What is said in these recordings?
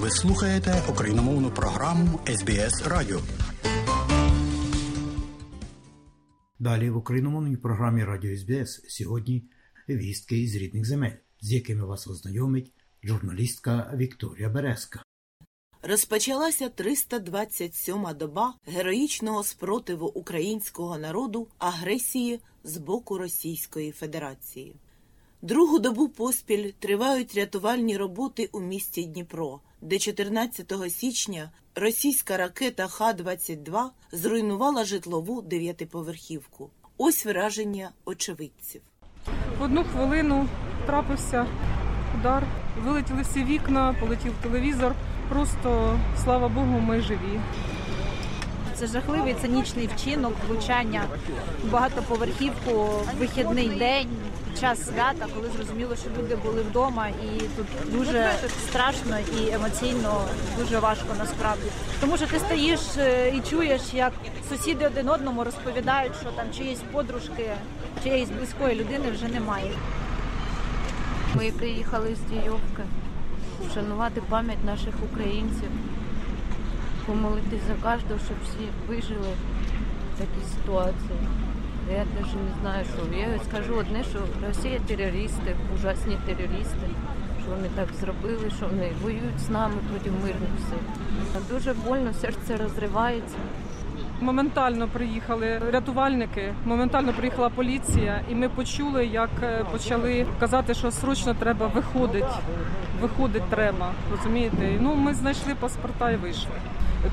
Ви слухаєте україномовну програму СБС Радіо. Далі в україномовній програмі Радіо СБС сьогодні вістки із рідних земель, з якими вас ознайомить журналістка Вікторія Березка. Розпочалася 327-ма доба героїчного спротиву українського народу агресії з боку Російської Федерації. Другу добу поспіль тривають рятувальні роботи у місті Дніпро, де 14 січня російська ракета Х-22 зруйнувала житлову дев'ятиповерхівку. Ось враження очевидців. В одну хвилину трапився удар, вилетіли всі вікна, полетів телевізор. Просто слава Богу, ми живі. Це жахливий цинічний вчинок влучання багатоповерхівку в вихідний день під час свята, коли зрозуміло, що люди були вдома, і тут дуже страшно і емоційно дуже важко насправді. Тому що ти стоїш е, і чуєш, як сусіди один одному розповідають, що там чиїсь подружки, чиєїсь близької людини вже немає. Ми приїхали з Дійовки вшанувати пам'ять наших українців, помолитись за кожного, щоб всі вижили в такій ситуації. Я навіть не знаю, що. Я скажу одне, що Росія терористи, ужасні терористи, що вони так зробили, що вони воюють з нами проти мирних сил. Дуже больно, серце розривається. Моментально приїхали рятувальники, моментально приїхала поліція, і ми почули, як е, почали казати, що срочно треба виходити. Виходить треба, розумієте? Ну, ми знайшли паспорта і вийшли.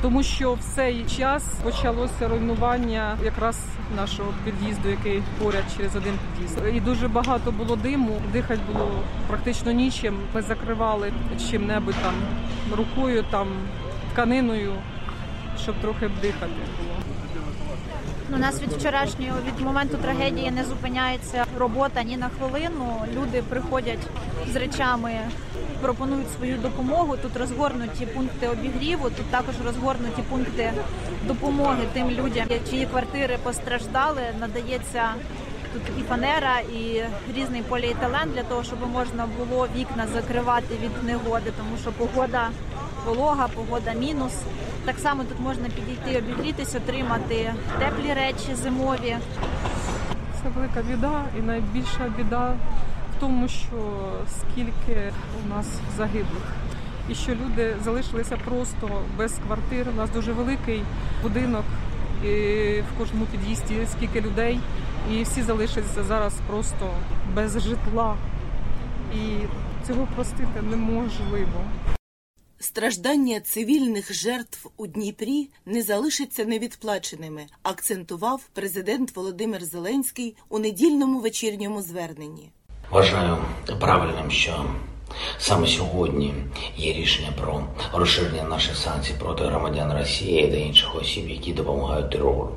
Тому що в цей час почалося руйнування якраз нашого під'їзду, який поряд через один під'їзд. І дуже багато було диму, дихати було практично нічим. Ми закривали чим-небудь там рукою, там тканиною, щоб трохи дихати було. У нас від вчорашнього від моменту трагедії не зупиняється робота ні на хвилину. Люди приходять з речами, пропонують свою допомогу. Тут розгорнуті пункти обігріву. Тут також розгорнуті пункти допомоги тим людям, чиї квартири постраждали. Надається тут і фанера, і різний поліетилен для того, щоб можна було вікна закривати від негоди, тому що погода волога, погода мінус. Так само тут можна підійти, обігрітись, отримати теплі речі зимові. Це велика біда, і найбільша біда тому, що скільки у нас загиблих, і що люди залишилися просто без квартир. У нас дуже великий будинок і в кожному під'їзді скільки людей, і всі залишилися зараз просто без житла. І цього простити неможливо. Страждання цивільних жертв у Дніпрі не залишаться невідплаченими, акцентував президент Володимир Зеленський у недільному вечірньому зверненні. Вважаю правильним, що саме сьогодні є рішення про розширення наших санкцій проти громадян Росії та інших осіб, які допомагають терору.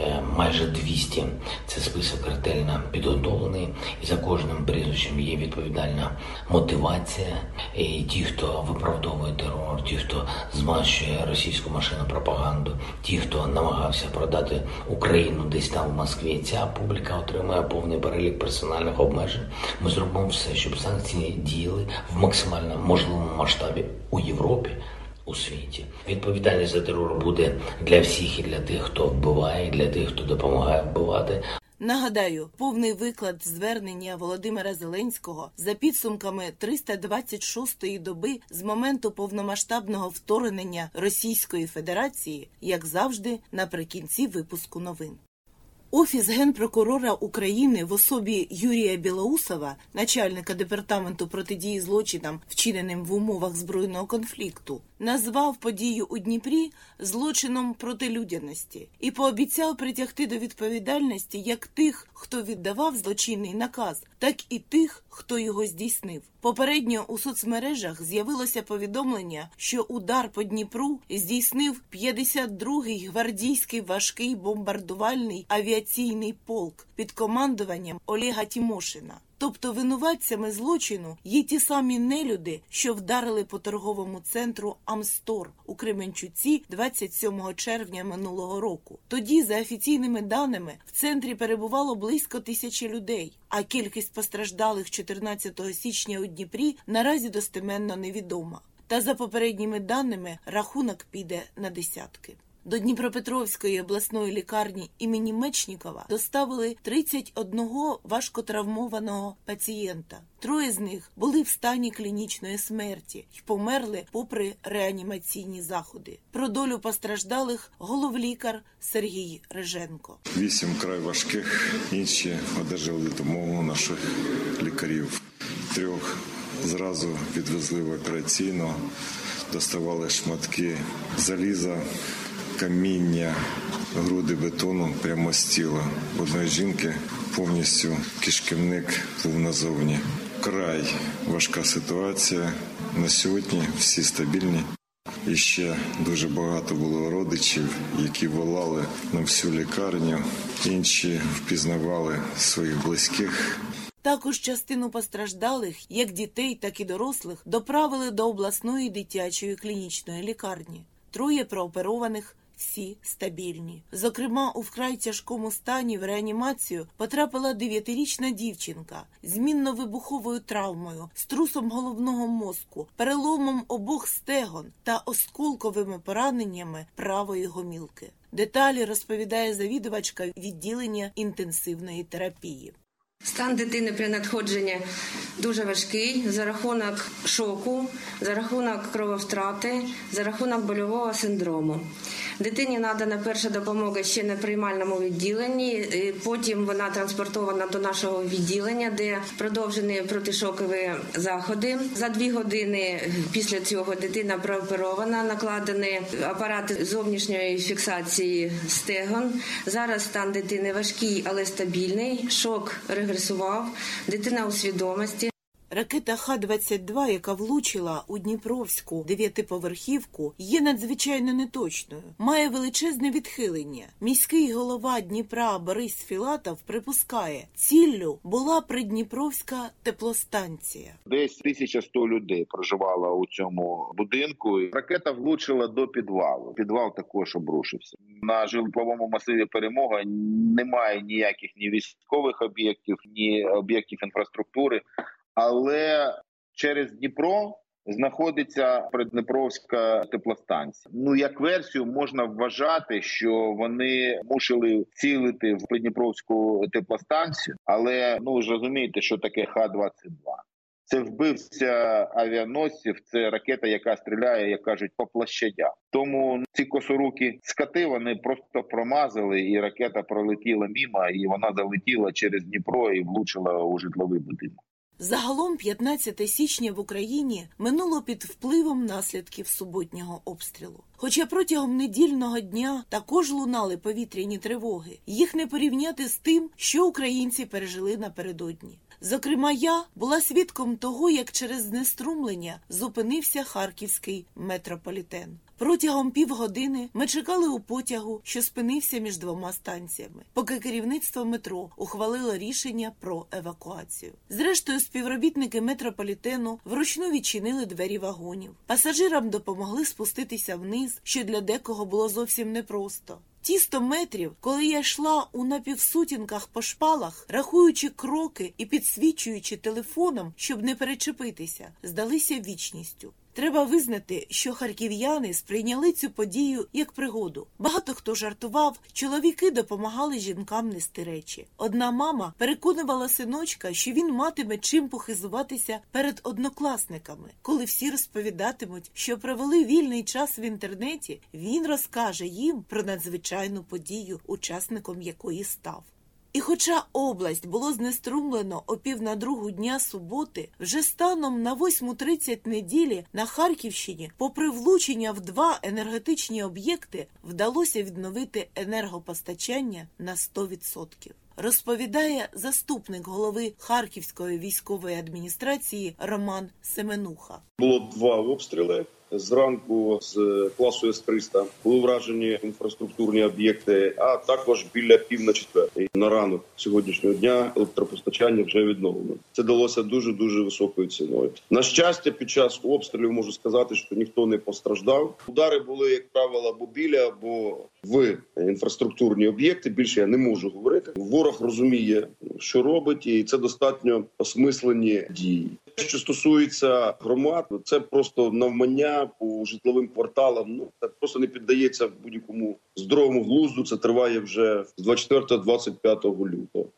Е, Майже 200 – це список ретельно підготовлений, і за кожним прізвищем є відповідальна мотивація. І ті, хто виправдовує терор, ті, хто змащує російську машину пропаганду, ті, хто намагався продати Україну десь там в Москві, ця публіка отримує повний перелік персональних обмежень. Ми зробимо все, щоб санкції діяли в максимально можливому масштабі у Європі. У світі відповідальність за терор буде для всіх і для тих, хто вбиває, і для тих, хто допомагає вбивати. Нагадаю, повний виклад звернення Володимира Зеленського за підсумками 326-ї доби з моменту повномасштабного вторгнення Російської Федерації, як завжди, наприкінці випуску новин. Офіс генпрокурора України в особі Юрія Білоусова, начальника департаменту протидії злочинам, вчиненим в умовах збройного конфлікту, назвав подію у Дніпрі злочином проти людяності і пообіцяв притягти до відповідальності як тих, хто віддавав злочинний наказ, так і тих, хто його здійснив. Попередньо у соцмережах з'явилося повідомлення, що удар по Дніпру здійснив 52-й гвардійський важкий бомбардувальний авіаційний полк під командуванням Олега Тімошина. Тобто винуватцями злочину є ті самі нелюди, що вдарили по торговому центру Амстор у Кременчуці 27 червня минулого року. Тоді, за офіційними даними, в центрі перебувало близько тисячі людей, а кількість постраждалих 14 січня у Дніпрі наразі достеменно невідома. Та за попередніми даними рахунок піде на десятки. До Дніпропетровської обласної лікарні імені Мечнікова доставили 31 важкотравмованого пацієнта. Троє з них були в стані клінічної смерті й померли попри реанімаційні заходи. Про долю постраждалих головлікар Сергій Реженко. Вісім край важких, інші одержали допомогу наших лікарів. Трьох зразу відвезли в операційну, доставали шматки заліза, каміння, груди бетону прямо з тіла. Одної жінки повністю кишківник був назовні. Край важка ситуація. На сьогодні всі стабільні. І ще дуже багато було родичів, які волали на всю лікарню. Інші впізнавали своїх близьких. Також частину постраждалих, як дітей, так і дорослих, доправили до обласної дитячої клінічної лікарні. Троє прооперованих всі стабільні. Зокрема, у вкрай тяжкому стані в реанімацію потрапила дев'ятирічна дівчинка з мінно-вибуховою травмою, струсом головного мозку, переломом обох стегон та осколковими пораненнями правої гомілки. Деталі розповідає завідувачка відділення інтенсивної терапії. Стан дитини при надходженні дуже важкий за рахунок шоку, за рахунок крововтрати, за рахунок больового синдрому. Дитині надана перша допомога ще на приймальному відділенні. Потім вона транспортована до нашого відділення, де продовжені протишокові заходи. За дві години після цього дитина прооперована, накладені апарати зовнішньої фіксації стегон. Зараз стан дитини важкий, але стабільний. Шок регресував. Дитина у свідомості. Ракета Х-22, яка влучила у Дніпровську дев'ятиповерхівку, є надзвичайно неточною, має величезне відхилення. Міський голова Дніпра Борис Філатов припускає, ціллю була придніпровська теплостанція. Десь 1100 людей проживало у цьому будинку. Ракета влучила до підвалу. Підвал також обрушився. На житловому масиві перемога немає ніяких ні військових об'єктів, ні об'єктів інфраструктури але через Дніпро знаходиться Придніпровська теплостанція. Ну як версію можна вважати, що вони мусили цілити в Придніпровську теплостанцію, але ну ж розумієте, що таке Х-22. Це вбивця авіаносців, це ракета, яка стріляє, як кажуть, по площадях. Тому ці косоруки скати вони просто промазали, і ракета пролетіла мімо, і вона залетіла через Дніпро і влучила у житловий будинок. Загалом 15 січня в Україні минуло під впливом наслідків суботнього обстрілу. Хоча протягом недільного дня також лунали повітряні тривоги, їх не порівняти з тим, що українці пережили напередодні. Зокрема, я була свідком того, як через знеструмлення зупинився харківський метрополітен. Протягом півгодини ми чекали у потягу, що спинився між двома станціями, поки керівництво метро ухвалило рішення про евакуацію. Зрештою, співробітники метрополітену вручну відчинили двері вагонів. Пасажирам допомогли спуститися вниз, що для декого було зовсім непросто. Ті 100 метрів, коли я йшла у напівсутінках по шпалах, рахуючи кроки і підсвічуючи телефоном, щоб не перечепитися, здалися вічністю. Треба визнати, що харків'яни сприйняли цю подію як пригоду. Багато хто жартував, чоловіки допомагали жінкам нести речі. Одна мама переконувала синочка, що він матиме чим похизуватися перед однокласниками. Коли всі розповідатимуть, що провели вільний час в інтернеті, він розкаже їм про надзвичайну подію, учасником якої став. І хоча область було знеструмлено о пів на другу дня суботи, вже станом на 8.30 неділі на Харківщині, попри влучення в два енергетичні об'єкти, вдалося відновити енергопостачання на 100%. Розповідає заступник голови Харківської військової адміністрації Роман Семенуха. Було два обстріли зранку з класу С-300 були вражені інфраструктурні об'єкти, а також біля пів на четвертий на ранок сьогоднішнього дня електропостачання вже відновлено. Це далося дуже дуже високою ціною. На щастя, під час обстрілів можу сказати, що ніхто не постраждав. Удари були як правило або біля, або в інфраструктурні об'єкти. Більше я не можу говорити. Ворог розуміє, що робить, і це достатньо осмислені дії. Що стосується громад, це просто навмання по житловим кварталам. Ну це просто не піддається будь-якому здоровому глузду. Це триває вже з 24-25 лютого.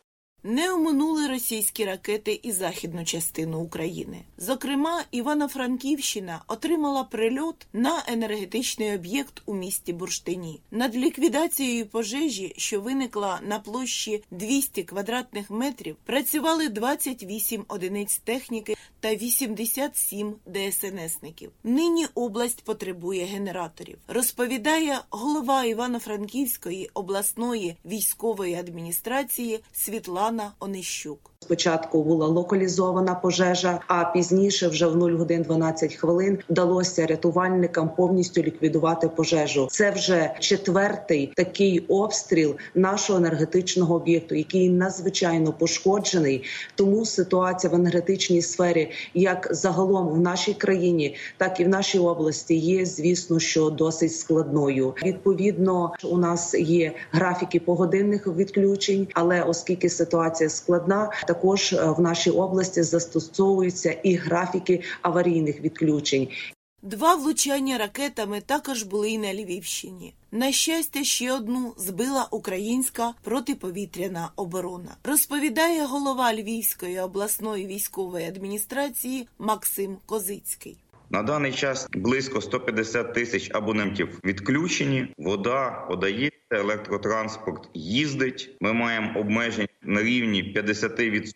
Не оминули російські ракети і західну частину України. Зокрема, Івано-Франківщина отримала прильот на енергетичний об'єкт у місті Бурштині. Над ліквідацією пожежі, що виникла на площі 200 квадратних метрів, працювали 28 одиниць техніки та 87 ДСНСників. Нині область потребує генераторів. Розповідає голова Івано-Франківської обласної військової адміністрації Світлана. Світлана Онищук. Спочатку була локалізована пожежа, а пізніше, вже в 0 годин 12 хвилин, вдалося рятувальникам повністю ліквідувати пожежу. Це вже четвертий такий обстріл нашого енергетичного об'єкту, який надзвичайно пошкоджений. Тому ситуація в енергетичній сфері, як загалом в нашій країні, так і в нашій області, є звісно, що досить складною. Відповідно, у нас є графіки погодинних відключень, але оскільки ситуація складна, також в нашій області застосовуються і графіки аварійних відключень. Два влучання ракетами також були й на Львівщині. На щастя, ще одну збила українська протиповітряна оборона. Розповідає голова Львівської обласної військової адміністрації Максим Козицький. На даний час близько 150 тисяч абонентів відключені. Вода подається, електротранспорт їздить. Ми маємо обмежень на рівні 50%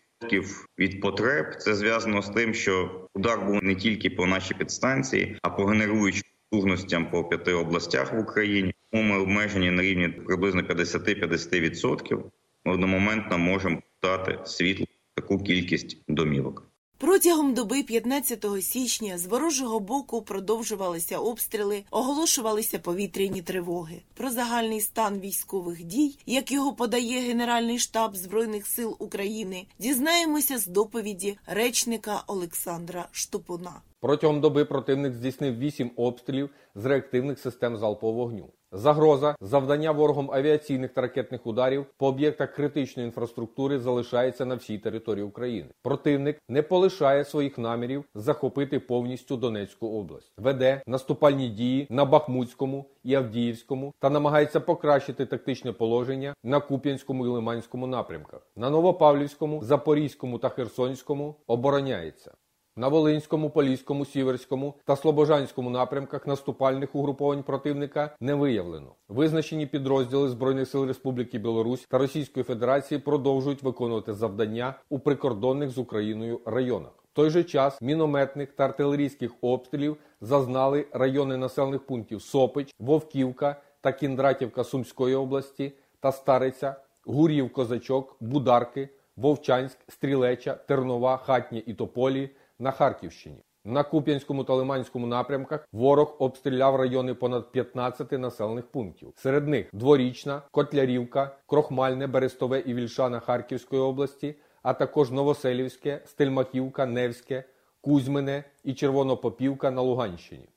від потреб. Це зв'язано з тим, що удар був не тільки по нашій підстанції, а по генеруючим потужностям по п'яти областях в Україні. Ми обмежені на рівні приблизно 50-50%. Ми одномоментно можемо дати світло таку кількість домівок. Протягом доби 15 січня з ворожого боку продовжувалися обстріли, оголошувалися повітряні тривоги. Про загальний стан військових дій, як його подає Генеральний штаб Збройних сил України, дізнаємося з доповіді речника Олександра Штупуна. Протягом доби противник здійснив 8 обстрілів з реактивних систем залпового вогню. Загроза завдання ворогом авіаційних та ракетних ударів по об'єктах критичної інфраструктури залишається на всій території України. Противник не полишає своїх намірів захопити повністю Донецьку область, веде наступальні дії на Бахмутському і Авдіївському та намагається покращити тактичне положення на Куп'янському і Лиманському напрямках. На Новопавлівському, Запорізькому та Херсонському обороняється. На Волинському, Поліському, Сіверському та Слобожанському напрямках наступальних угруповань противника не виявлено. Визначені підрозділи Збройних сил Республіки Білорусь та Російської Федерації продовжують виконувати завдання у прикордонних з Україною районах. В той же час мінометних та артилерійських обстрілів зазнали райони населених пунктів Сопич, Вовківка та Кіндратівка Сумської області та Стариця, Гурів, Козачок, Бударки, Вовчанськ, Стрілеча, Тернова, Хатня і Тополі на Харківщині. На Куп'янському та Лиманському напрямках ворог обстріляв райони понад 15 населених пунктів. Серед них Дворічна, Котлярівка, Крохмальне, Берестове і Вільшана Харківської області, а також Новоселівське, Стельмахівка, Невське, Кузьмине і Червонопопівка на Луганщині.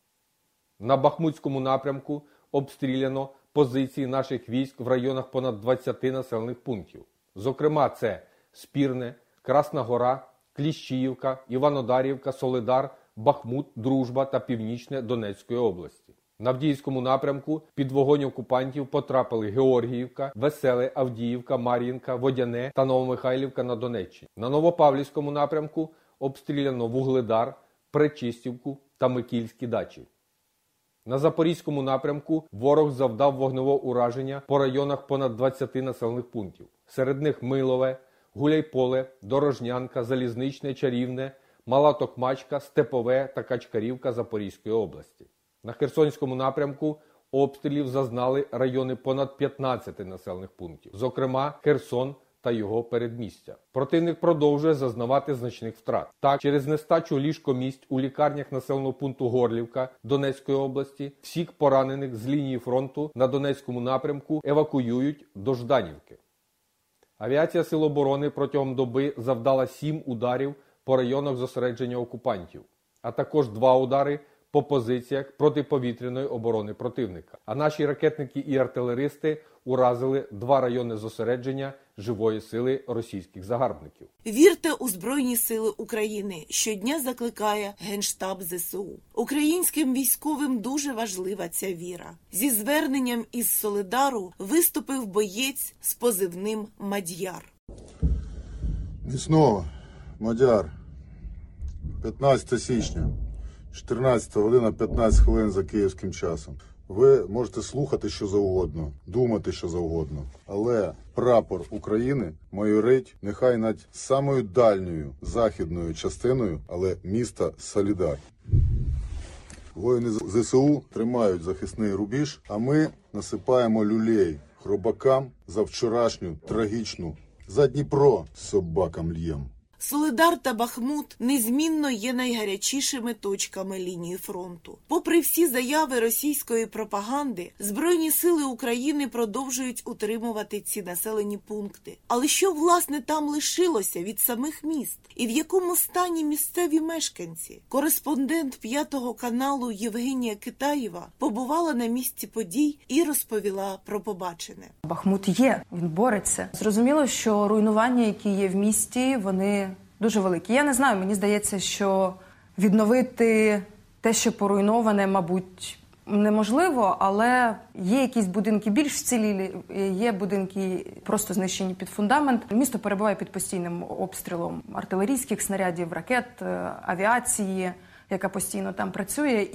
На Бахмутському напрямку обстріляно позиції наших військ в районах понад 20 населених пунктів. Зокрема, це Спірне, Красна Гора, Кліщіївка, Іванодарівка, Солидар, Бахмут, Дружба та Північне Донецької області. На Авдіївському напрямку під вогонь окупантів потрапили Георгіївка, Веселе, Авдіївка, Мар'їнка, Водяне та Новомихайлівка на Донеччині. На Новопавлівському напрямку обстріляно Вугледар, Пречистівку та Микільські дачі. На Запорізькому напрямку ворог завдав вогневого ураження по районах понад 20 населених пунктів. Серед них Милове, Гуляйполе, Дорожнянка, Залізничне, Чарівне, Мала Токмачка, Степове та Качкарівка Запорізької області. На Херсонському напрямку обстрілів зазнали райони понад 15 населених пунктів, зокрема Херсон, та його передмістя. Противник продовжує зазнавати значних втрат. Так, через нестачу ліжкомість у лікарнях населеного пункту Горлівка Донецької області всіх поранених з лінії фронту на Донецькому напрямку евакуюють до Жданівки. Авіація Сил оборони протягом доби завдала сім ударів по районах зосередження окупантів, а також два удари по позиціях протиповітряної оборони противника. А наші ракетники і артилеристи уразили два райони зосередження живої сили російських загарбників. Вірте у Збройні Сили України. Щодня закликає Генштаб ЗСУ. Українським військовим дуже важлива ця віра. Зі зверненням із Солидару виступив боєць з позивним Мадьяр. Міцного, Мадяр, 15 січня, 14 година 15 хвилин за київським часом. Ви можете слухати що завгодно, думати що завгодно, але прапор України майорить нехай над самою дальньою західною частиною, але міста Солідар. Воїни ЗСУ тримають захисний рубіж, а ми насипаємо люлей хробакам за вчорашню трагічну за Дніпро собакам л'єм. Солидар та Бахмут незмінно є найгарячішими точками лінії фронту. Попри всі заяви російської пропаганди, Збройні сили України продовжують утримувати ці населені пункти. Але що власне там лишилося від самих міст? І в якому стані місцеві мешканці? Кореспондент п'ятого каналу Євгенія Китаєва побувала на місці подій і розповіла про побачене. Бахмут є, він бореться. Зрозуміло, що руйнування, які є в місті, вони дуже великі. Я не знаю, мені здається, що відновити те, що поруйноване, мабуть, неможливо, але є якісь будинки більш вцілілі, є будинки просто знищені під фундамент. Місто перебуває під постійним обстрілом артилерійських снарядів, ракет, е, авіації, яка постійно там працює.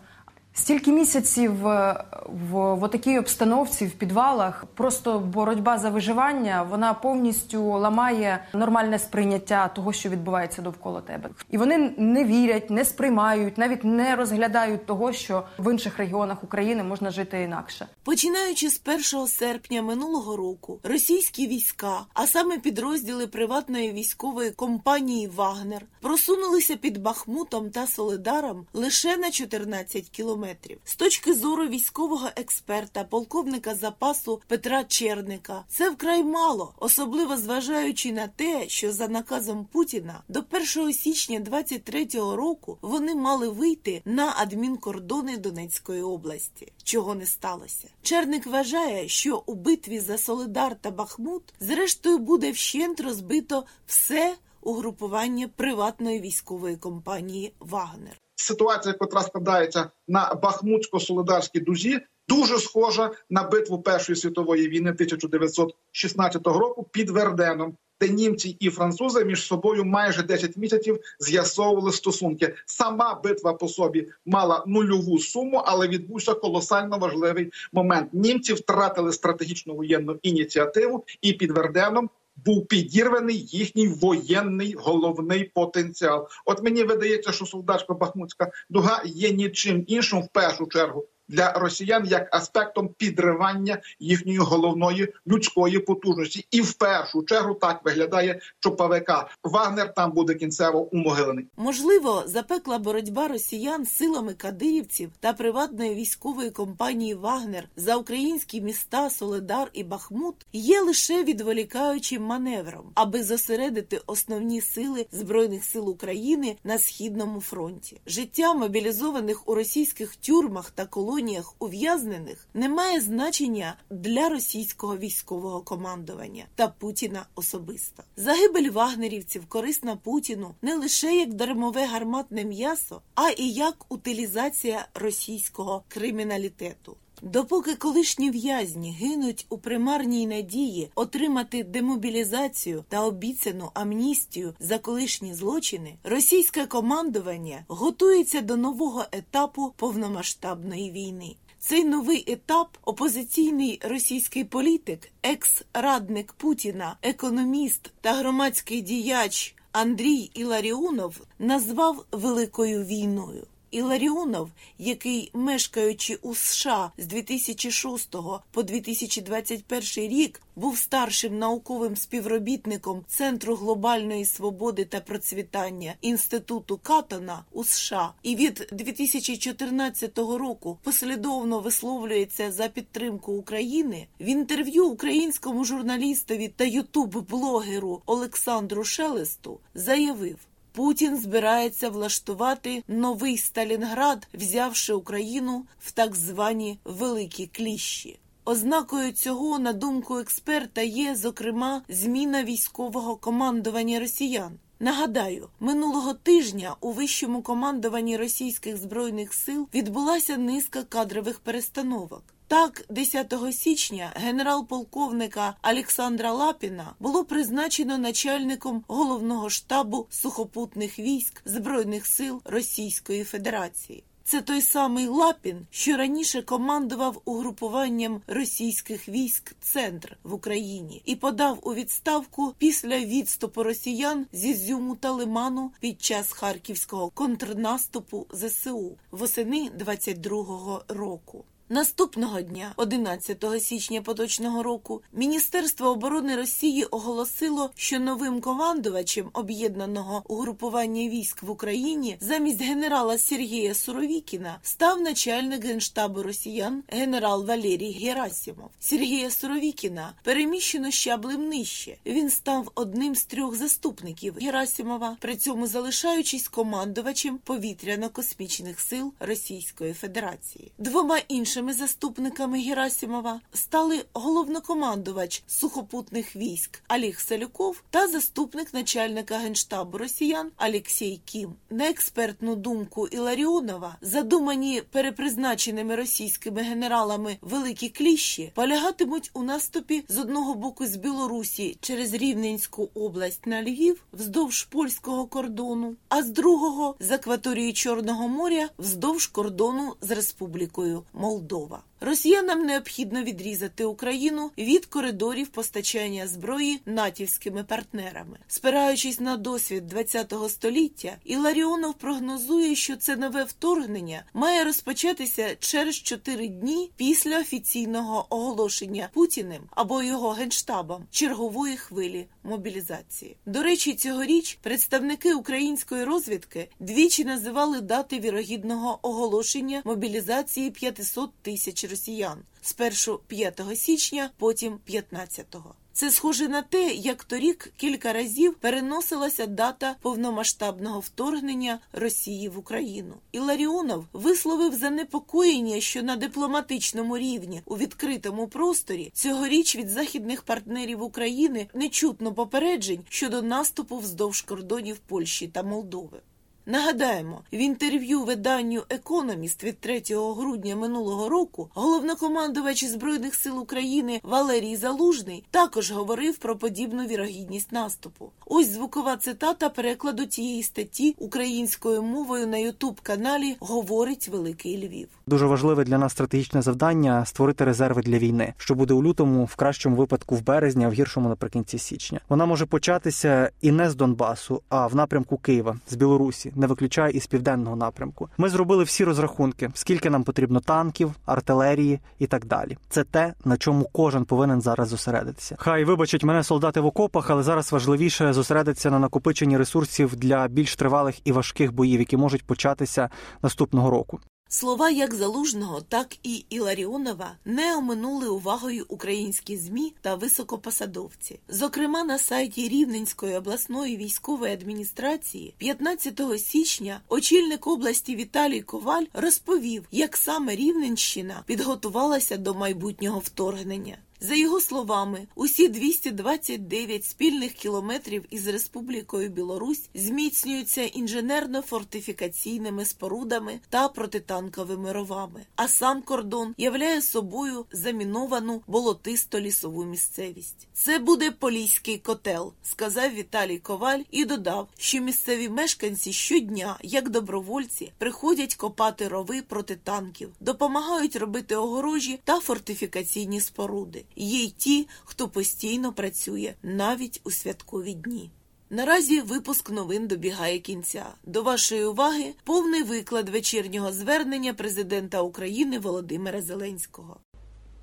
Стільки місяців е, в, в такій обстановці в підвалах, просто боротьба за виживання, вона повністю ламає нормальне сприйняття того, що відбувається довкола тебе. І вони не вірять, не сприймають, навіть не розглядають того, що в інших регіонах України можна жити інакше. Починаючи з 1 серпня минулого року, російські війська, а саме підрозділи приватної військової компанії Вагнер, просунулися під Бахмутом та Солидаром лише на 14 кілометрів. З точки зору військового експерта, полковника запасу Петра Черника, це вкрай мало, особливо зважаючи на те, що за наказом Путіна до 1 січня 23-го року вони мали вийти на адмінкордони Донецької області, чого не сталося. Черник вважає, що у битві за Солидар та Бахмут, зрештою, буде вщент розбито все угрупування приватної військової компанії Вагнер ситуація, яка складається на Бахмутсько-Солидарській дузі, дуже схожа на битву Першої світової війни 1916 року під Верденом. Де німці і французи між собою майже 10 місяців з'ясовували стосунки. Сама битва по собі мала нульову суму, але відбувся колосально важливий момент. Німці втратили стратегічну воєнну ініціативу, і під Верденом був підірваний їхній воєнний головний потенціал. От мені видається, що солдатсько бахмутська дуга є нічим іншим в першу чергу для росіян як аспектом підривання їхньої головної людської потужності, і в першу чергу так виглядає, що ПВК Вагнер там буде кінцево умогилений. Можливо, запекла боротьба росіян силами кадирівців та приватної військової компанії Вагнер за українські міста Соледар і Бахмут є лише відволікаючим маневром, аби зосередити основні сили збройних сил України на східному фронті. Життя мобілізованих у російських тюрмах та колоніях колоніях ув'язнених не має значення для російського військового командування та Путіна особисто. Загибель вагнерівців корисна Путіну не лише як дармове гарматне м'ясо, а і як утилізація російського криміналітету. Допоки колишні в'язні гинуть у примарній надії отримати демобілізацію та обіцяну амністію за колишні злочини, російське командування готується до нового етапу повномасштабної війни. Цей новий етап опозиційний російський політик, екс-радник Путіна, економіст та громадський діяч Андрій Іларіонов назвав великою війною. Іларіонов, який, мешкаючи у США з 2006 по 2021 рік, був старшим науковим співробітником Центру глобальної свободи та процвітання інституту Катона у США, і від 2014 року послідовно висловлюється за підтримку України. В інтерв'ю українському журналістові та ютуб-блогеру Олександру Шелесту заявив. Путін збирається влаштувати новий Сталінград, взявши Україну в так звані великі кліщі. Ознакою цього, на думку експерта, є зокрема зміна військового командування росіян. Нагадаю, минулого тижня у вищому командуванні російських збройних сил відбулася низка кадрових перестановок. Так, 10 січня генерал-полковника Олександра Лапіна було призначено начальником головного штабу сухопутних військ Збройних сил Російської Федерації. Це той самий Лапін, що раніше командував угрупуванням російських військ Центр в Україні і подав у відставку після відступу росіян зі Зюму та Лиману під час харківського контрнаступу ЗСУ восени 22-го року. Наступного дня, 11 січня поточного року, Міністерство оборони Росії оголосило, що новим командувачем об'єднаного угрупування військ в Україні замість генерала Сергія Суровікіна став начальник генштабу росіян генерал Валерій Герасимов. Сергія Суровікіна переміщено щаблем нижче. Він став одним з трьох заступників Герасимова, при цьому залишаючись командувачем повітряно-космічних сил Російської Федерації. Двома іншими Іншими заступниками Герасимова стали головнокомандувач сухопутних військ Олег Салюков та заступник начальника генштабу росіян Олексій Кім. На експертну думку Іларіонова, задумані перепризначеними російськими генералами великі кліщі полягатимуть у наступі з одного боку з Білорусі через Рівненську область на Львів вздовж польського кордону, а з другого з акваторії Чорного моря вздовж кордону з Республікою Молдова. Молдова. Росіянам необхідно відрізати Україну від коридорів постачання зброї натівськими партнерами. Спираючись на досвід ХХ століття, Іларіонов прогнозує, що це нове вторгнення має розпочатися через чотири дні після офіційного оголошення Путіним або його генштабом чергової хвилі мобілізації. До речі, цьогоріч представники української розвідки двічі називали дати вірогідного оголошення мобілізації 500 тисяч росіян спершу 5 січня, потім 15-го. Це схоже на те, як торік кілька разів переносилася дата повномасштабного вторгнення Росії в Україну. Іларіонов висловив занепокоєння, що на дипломатичному рівні у відкритому просторі цьогоріч від західних партнерів України не чутно попереджень щодо наступу вздовж кордонів Польщі та Молдови. Нагадаємо, в інтерв'ю виданню Економіст від 3 грудня минулого року головнокомандувач збройних сил України Валерій Залужний також говорив про подібну вірогідність наступу. Ось звукова цитата перекладу тієї статті українською мовою на Ютуб каналі Говорить Великий Львів. Дуже важливе для нас стратегічне завдання створити резерви для війни, що буде у лютому, в кращому випадку в березні, а в гіршому наприкінці січня. Вона може початися і не з Донбасу, а в напрямку Києва з Білорусі не виключає із південного напрямку. Ми зробили всі розрахунки, скільки нам потрібно танків, артилерії і так далі. Це те, на чому кожен повинен зараз зосередитися. Хай вибачать мене солдати в окопах, але зараз важливіше зосередитися на накопиченні ресурсів для більш тривалих і важких боїв, які можуть початися наступного року. Слова як Залужного, так і Іларіонова не оминули увагою українські змі та високопосадовці. Зокрема, на сайті Рівненської обласної військової адміністрації 15 січня очільник області Віталій Коваль розповів, як саме Рівненщина підготувалася до майбутнього вторгнення. За його словами, усі 229 спільних кілометрів із Республікою Білорусь зміцнюються інженерно-фортифікаційними спорудами та протитанковими ровами. А сам кордон являє собою заміновану болотисто-лісову місцевість. Це буде поліський котел, сказав Віталій Коваль і додав, що місцеві мешканці щодня, як добровольці, приходять копати рови проти танків, допомагають робити огорожі та фортифікаційні споруди. Є й ті, хто постійно працює навіть у святкові дні. Наразі випуск новин добігає кінця. До вашої уваги повний виклад вечірнього звернення президента України Володимира Зеленського.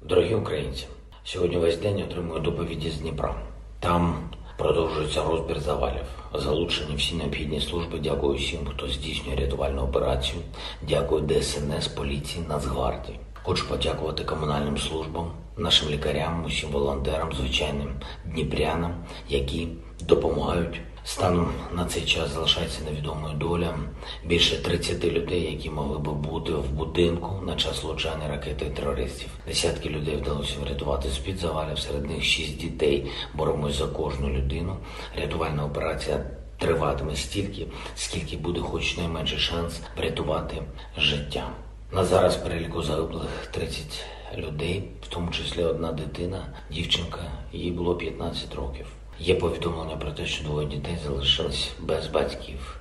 Дорогі українці, сьогодні весь день отримую доповіді з Дніпра. Там продовжується розбір завалів. Залучені всі необхідні служби. Дякую всім, хто здійснює рятувальну операцію. Дякую ДСНС, поліції, Нацгвардії. Хочу подякувати комунальним службам, нашим лікарям, усім волонтерам, звичайним дніпрянам, які допомагають. Станом на цей час залишається невідомою доля більше 30 людей, які могли би бути в будинку на час влучання ракети терористів. Десятки людей вдалося врятувати з під завалів. Серед них шість дітей. Боремось за кожну людину. Рятувальна операція триватиме стільки, скільки буде, хоч найменший шанс врятувати життя. На зараз переліку загиблих 30 людей, в тому числі одна дитина, дівчинка, їй було 15 років. Є повідомлення про те, що двоє дітей залишились без батьків.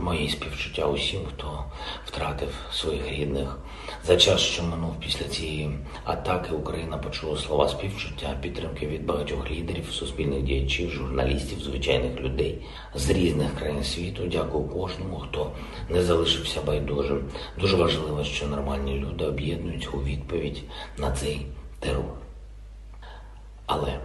Мої співчуття усім, хто втратив своїх рідних. За час, що минув після цієї атаки, Україна почула слова співчуття, підтримки від багатьох лідерів, суспільних діячів, журналістів, звичайних людей з різних країн світу. Дякую кожному, хто не залишився байдужим. Дуже важливо, що нормальні люди об'єднуються у відповідь на цей терор. Але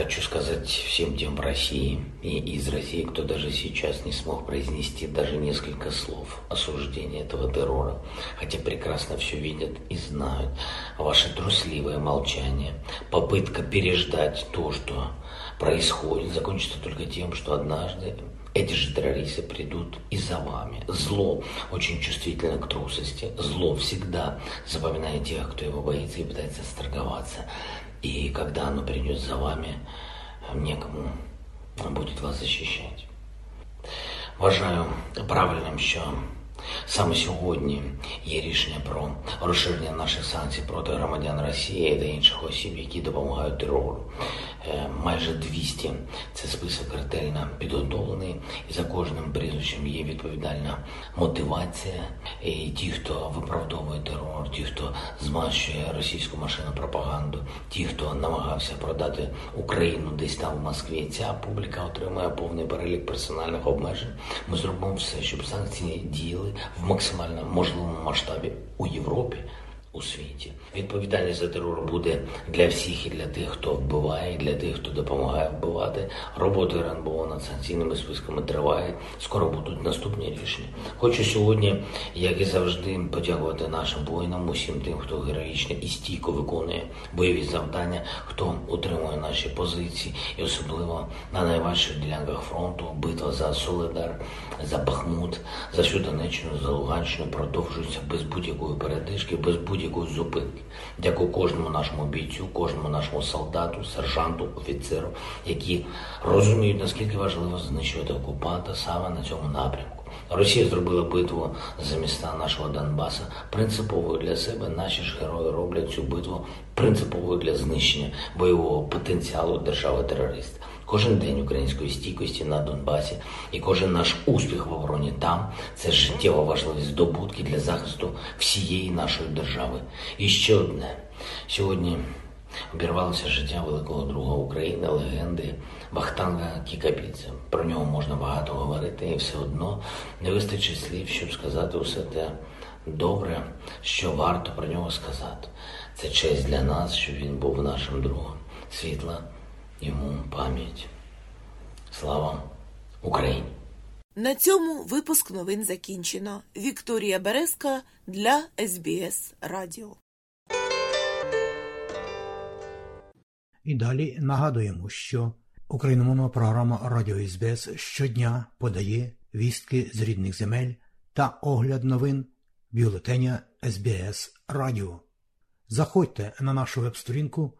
Хочу сказать всем тем в России и из России, кто даже сейчас не смог произнести даже несколько слов осуждения этого террора, хотя прекрасно все видят и знают. Ваше трусливое молчание, попытка переждать то, что происходит, закончится только тем, что однажды эти же террористы придут и за вами. Зло очень чувствительно к трусости. Зло всегда запоминает тех, кто его боится и пытается сторговаться. И когда оно придет за вами, некому будет вас защищать. Вважаю правильним, що саме сьогодні є рішення про розширення наших санкцій проти громадян Росії та інших осіб, які допомагають терору. Майже 200 це список ретельно підготовлений, і за кожним прізвищем є відповідальна мотивація. І ті, хто виправдовує терор, ті, хто змащує російську машину пропаганду, ті, хто намагався продати Україну десь там в Москві, ця публіка отримує повний перелік персональних обмежень. Ми зробимо все, щоб санкції діяли в максимально можливому масштабі у Європі у світі. Відповідальність за терор буде для всіх і для тих, хто вбиває, і для тих, хто допомагає вбивати. Робота РНБО над санкційними списками триває. Скоро будуть наступні рішення. Хочу сьогодні, як і завжди, подякувати нашим воїнам, усім тим, хто героїчно і стійко виконує бойові завдання, хто утримує наші позиції, і особливо на найважчих ділянках фронту битва за Солидар, за Бахмут, за всю Донеччину, за Луганщину продовжується без будь-якої передишки, без будь будь-якої зупинки. Дякую кожному нашому бійцю, кожному нашому солдату, сержанту, офіцеру, які розуміють, наскільки важливо знищувати окупанта саме на цьому напрямку. Росія зробила битву за міста нашого Донбаса принциповою для себе. Наші ж герої роблять цю битву принциповою для знищення бойового потенціалу держави-терориста. Кожен день української стійкості на Донбасі і кожен наш успіх в обороні там це життєво важливі здобутки для захисту всієї нашої держави. І ще одне сьогодні. Обірвалося життя великого друга України, легенди Вахтанга Кікабідзе. Про нього можна багато говорити, і все одно не вистачить слів, щоб сказати усе те добре, що варто про нього сказати. Це честь для нас, що він був нашим другом. Світла йому пам'ять. Слава Україні! На цьому випуск новин закінчено. Вікторія Березка для СБС Радіо. І далі нагадуємо, що україномовна програма Радіо СБС щодня подає вістки з рідних земель та огляд новин бюлетеня СБС Радіо. Заходьте на нашу веб-сторінку